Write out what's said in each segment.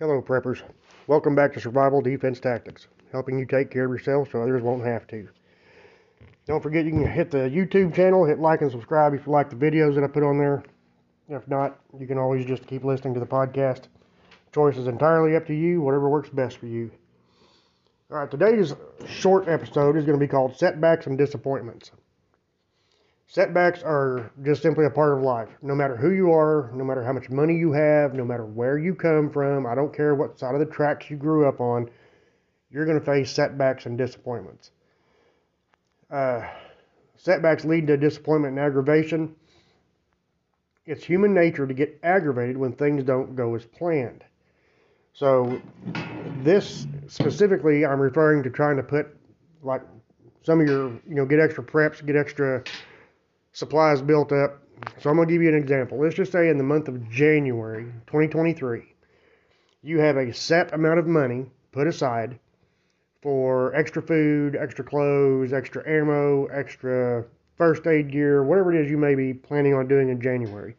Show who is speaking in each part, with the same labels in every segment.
Speaker 1: Hello, preppers. Welcome back to Survival Defense Tactics, helping you take care of yourself so others won't have to. Don't forget you can hit the YouTube channel, hit like and subscribe if you like the videos that I put on there. If not, you can always just keep listening to the podcast. Choice is entirely up to you, whatever works best for you. All right, today's short episode is going to be called Setbacks and Disappointments. Setbacks are just simply a part of life. No matter who you are, no matter how much money you have, no matter where you come from, I don't care what side of the tracks you grew up on, you're going to face setbacks and disappointments. Uh, setbacks lead to disappointment and aggravation. It's human nature to get aggravated when things don't go as planned. So, this specifically, I'm referring to trying to put like some of your, you know, get extra preps, get extra supplies built up. So I'm going to give you an example. Let's just say in the month of January 2023, you have a set amount of money put aside for extra food, extra clothes, extra ammo, extra first aid gear, whatever it is you may be planning on doing in January.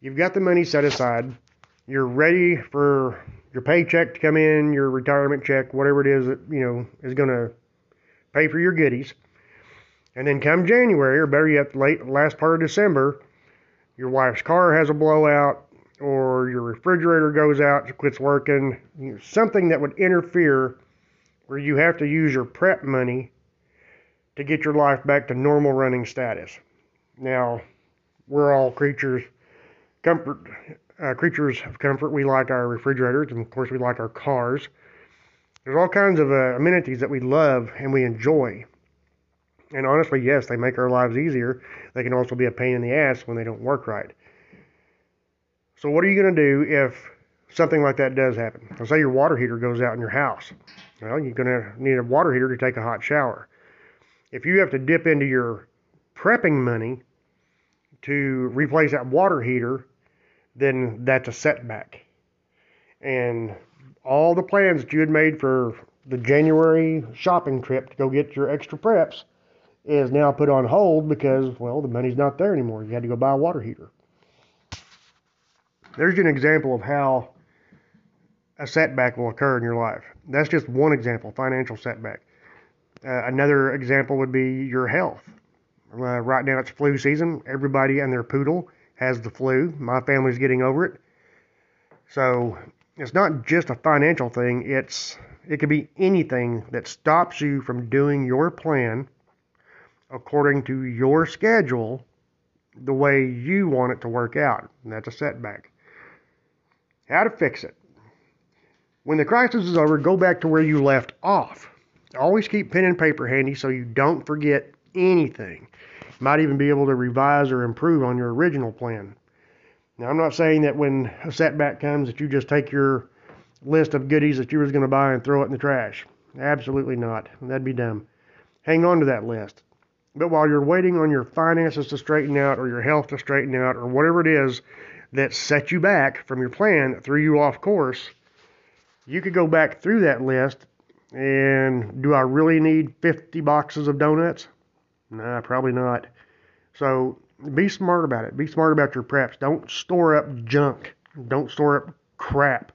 Speaker 1: You've got the money set aside. You're ready for your paycheck to come in, your retirement check, whatever it is that, you know, is going to pay for your goodies. And then come January, or better yet, late last part of December, your wife's car has a blowout, or your refrigerator goes out, quits working, you know, something that would interfere where you have to use your prep money to get your life back to normal running status. Now, we're all creatures, comfort, uh, creatures of comfort. We like our refrigerators, and of course, we like our cars. There's all kinds of uh, amenities that we love and we enjoy. And honestly, yes, they make our lives easier. They can also be a pain in the ass when they don't work right. So, what are you going to do if something like that does happen? Let's say your water heater goes out in your house. Well, you're going to need a water heater to take a hot shower. If you have to dip into your prepping money to replace that water heater, then that's a setback. And all the plans that you had made for the January shopping trip to go get your extra preps is now put on hold because, well, the money's not there anymore. You had to go buy a water heater. There's an example of how a setback will occur in your life. That's just one example, financial setback. Uh, another example would be your health. Uh, right now it's flu season. Everybody and their poodle has the flu. My family's getting over it. So it's not just a financial thing. It's it could be anything that stops you from doing your plan according to your schedule the way you want it to work out. And that's a setback. How to fix it. When the crisis is over, go back to where you left off. Always keep pen and paper handy so you don't forget anything. You might even be able to revise or improve on your original plan. Now, I'm not saying that when a setback comes that you just take your list of goodies that you was going to buy and throw it in the trash. Absolutely not. That'd be dumb. Hang on to that list. But while you're waiting on your finances to straighten out or your health to straighten out or whatever it is that set you back from your plan, threw you off course, you could go back through that list and do I really need 50 boxes of donuts? Nah, probably not. So be smart about it. Be smart about your preps. Don't store up junk. Don't store up crap.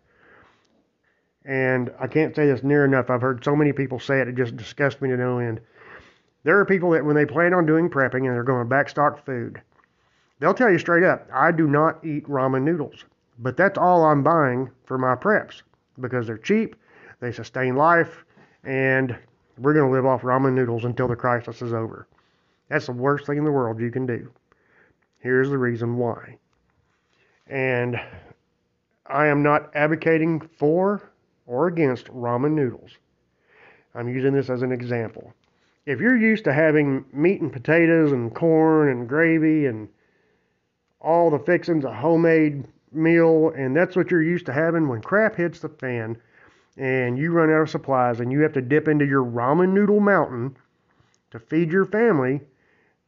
Speaker 1: And I can't say this near enough. I've heard so many people say it, it just disgusts me to no end. There are people that when they plan on doing prepping and they're going to backstock food, they'll tell you straight up, I do not eat ramen noodles. But that's all I'm buying for my preps because they're cheap, they sustain life, and we're going to live off ramen noodles until the crisis is over. That's the worst thing in the world you can do. Here's the reason why. And I am not advocating for or against ramen noodles. I'm using this as an example if you're used to having meat and potatoes and corn and gravy and all the fixings, a homemade meal, and that's what you're used to having when crap hits the fan and you run out of supplies and you have to dip into your ramen noodle mountain to feed your family,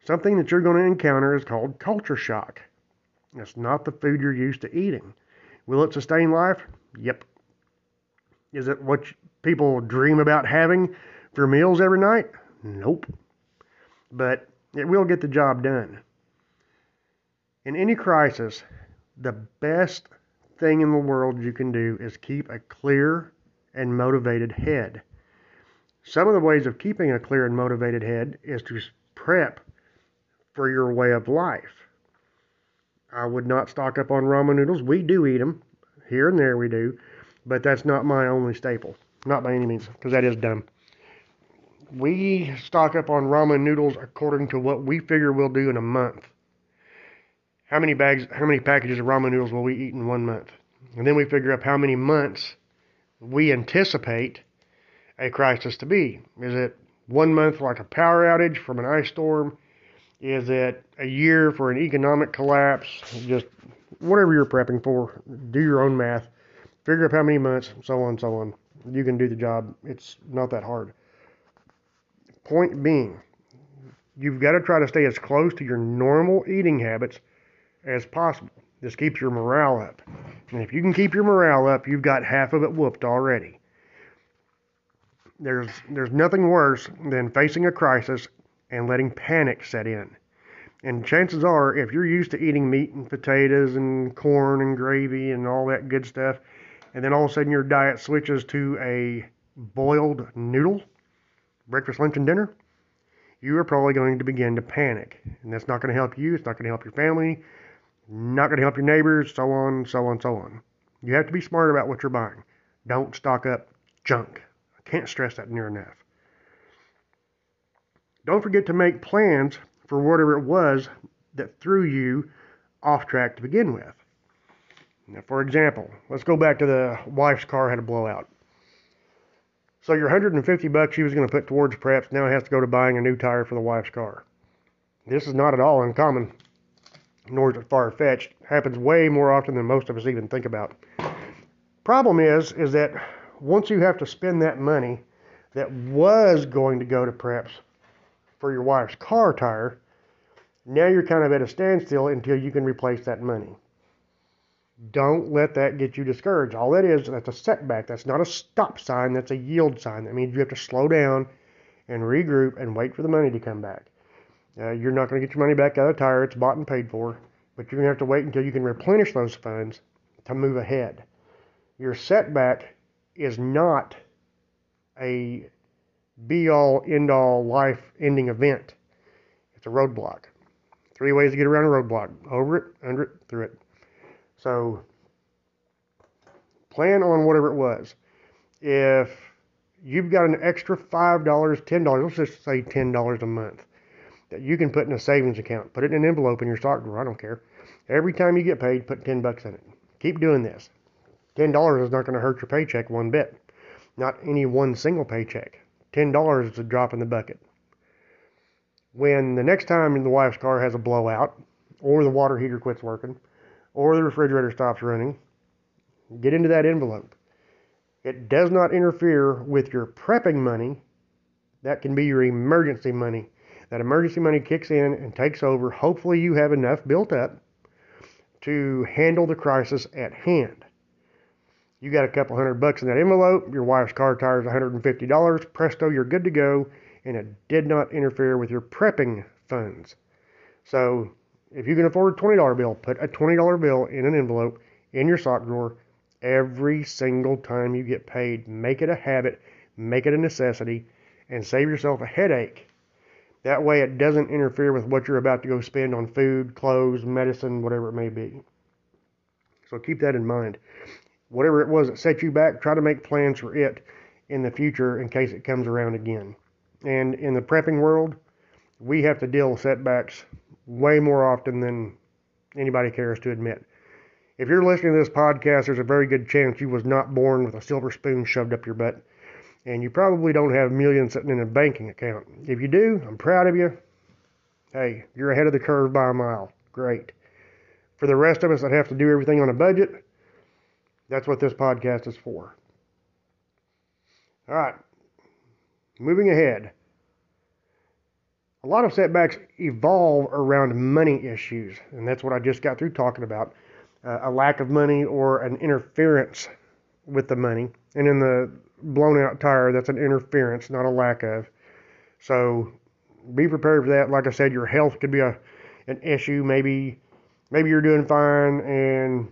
Speaker 1: something that you're going to encounter is called culture shock. It's not the food you're used to eating. Will it sustain life? Yep. Is it what people dream about having for meals every night? Nope. But it will get the job done. In any crisis, the best thing in the world you can do is keep a clear and motivated head. Some of the ways of keeping a clear and motivated head is to prep for your way of life. I would not stock up on ramen noodles. We do eat them here and there, we do, but that's not my only staple. Not by any means, because that is dumb. We stock up on ramen noodles according to what we figure we'll do in a month. How many bags, how many packages of ramen noodles will we eat in one month? And then we figure up how many months we anticipate a crisis to be. Is it one month like a power outage from an ice storm? Is it a year for an economic collapse? Just whatever you're prepping for, do your own math, figure out how many months, so on, so on. You can do the job. It's not that hard. Point being, you've got to try to stay as close to your normal eating habits as possible. This keeps your morale up. And if you can keep your morale up, you've got half of it whooped already. There's there's nothing worse than facing a crisis and letting panic set in. And chances are, if you're used to eating meat and potatoes and corn and gravy and all that good stuff, and then all of a sudden your diet switches to a boiled noodle, breakfast, lunch, and dinner, you are probably going to begin to panic. And that's not going to help you. It's not going to help your family. Not going to help your neighbors, so on, so on, so on. You have to be smart about what you're buying. Don't stock up junk. I can't stress that near enough. Don't forget to make plans for whatever it was that threw you off track to begin with. Now, for example, let's go back to the wife's car had a blowout. So your 150 bucks she was going to put towards preps now has to go to buying a new tire for the wife's car. This is not at all uncommon, nor is it far fetched. Happens way more often than most of us even think about. Problem is, is that once you have to spend that money that was going to go to preps for your wife's car tire, now you're kind of at a standstill until you can replace that money. Don't let that get you discouraged. All that is, that's a setback. That's not a stop sign, that's a yield sign. That means you have to slow down and regroup and wait for the money to come back. Uh, you're not going to get your money back out of the tire, it's bought and paid for, but you're going to have to wait until you can replenish those funds to move ahead. Your setback is not a be all, end all, life ending event. It's a roadblock. Three ways to get around a roadblock over it, under it, through it. So plan on whatever it was. If you've got an extra $5, $10, let's just say $10 a month that you can put in a savings account, put it in an envelope in your sock drawer, I don't care. Every time you get paid, put 10 bucks in it. Keep doing this. $10 is not going to hurt your paycheck one bit. Not any one single paycheck. $10 is a drop in the bucket. When the next time the wife's car has a blowout, or the water heater quits working, or the refrigerator stops running, get into that envelope. It does not interfere with your prepping money. That can be your emergency money. That emergency money kicks in and takes over. Hopefully, you have enough built up to handle the crisis at hand. You got a couple hundred bucks in that envelope. Your wife's car tire is $150. Presto, you're good to go. And it did not interfere with your prepping funds. So if you can afford a $20 bill, put a $20 bill in an envelope in your sock drawer every single time you get paid. Make it a habit, make it a necessity, and save yourself a headache. That way it doesn't interfere with what you're about to go spend on food, clothes, medicine, whatever it may be. So keep that in mind whatever it was that set you back, try to make plans for it in the future in case it comes around again. And in the prepping world, we have to deal with setbacks way more often than anybody cares to admit. If you're listening to this podcast, there's a very good chance you was not born with a silver spoon shoved up your butt. And you probably don't have millions sitting in a banking account. If you do, I'm proud of you. Hey, you're ahead of the curve by a mile. Great. For the rest of us that have to do everything on a budget, that's what this podcast is for. All right. Moving ahead. A lot of setbacks evolve around money issues, and that's what I just got through talking about uh, a lack of money or an interference with the money. And in the blown out tire, that's an interference, not a lack of. So be prepared for that. Like I said, your health could be a an issue. Maybe maybe you're doing fine and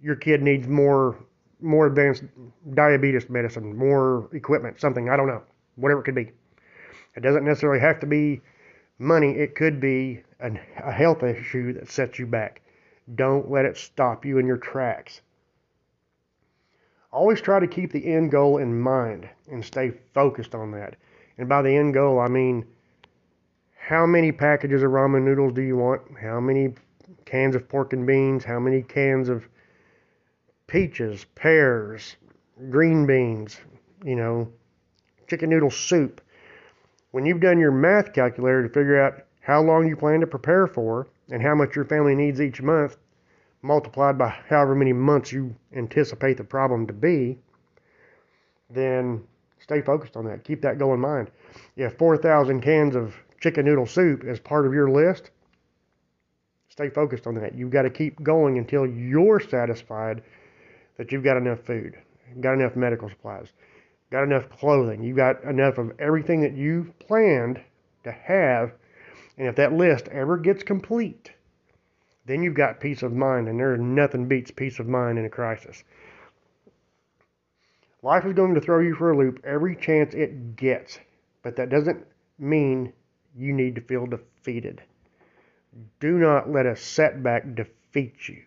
Speaker 1: your kid needs more more advanced diabetes medicine, more equipment, something, I don't know, whatever it could be. It doesn't necessarily have to be money, it could be an, a health issue that sets you back. Don't let it stop you in your tracks. Always try to keep the end goal in mind and stay focused on that. And by the end goal, I mean how many packages of ramen noodles do you want? How many cans of pork and beans? How many cans of peaches, pears, green beans, you know, chicken noodle soup. When you've done your math calculator to figure out how long you plan to prepare for and how much your family needs each month, multiplied by however many months you anticipate the problem to be, then stay focused on that. Keep that goal in mind. If 4,000 cans of chicken noodle soup is part of your list, stay focused on that. You've got to keep going until you're satisfied that you've got enough food, got enough medical supplies, got enough clothing, you've got enough of everything that you've planned to have. And if that list ever gets complete, then you've got peace of mind, and there's nothing beats peace of mind in a crisis. Life is going to throw you for a loop every chance it gets, but that doesn't mean you need to feel defeated. Do not let a setback defeat you.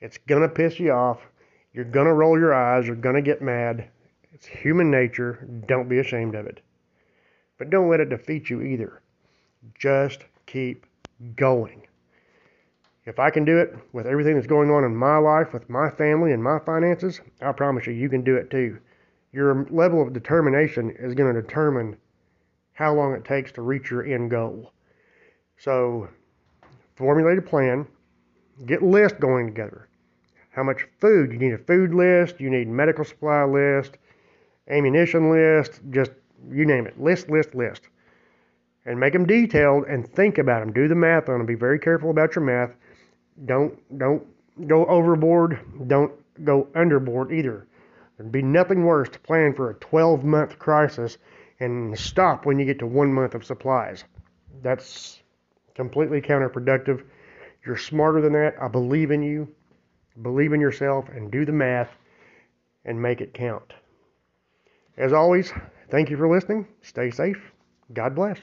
Speaker 1: It's going to piss you off. You're going to roll your eyes. You're going to get mad. It's human nature. Don't be ashamed of it. But don't let it defeat you either. Just keep going. If I can do it with everything that's going on in my life, with my family and my finances, I promise you, you can do it too. Your level of determination is going to determine how long it takes to reach your end goal. So, formulate a plan, get lists going together how much food. You need a food list, you need medical supply list, ammunition list, just you name it. List, list, list. And make them detailed and think about them. Do the math on them. Be very careful about your math. Don't don't go overboard. Don't go underboard either. There'd be nothing worse to plan for a 12 month crisis and stop when you get to one month of supplies. That's completely counterproductive. You're smarter than that. I believe in you. Believe in yourself and do the math and make it count. As always, thank you for listening. Stay safe. God bless.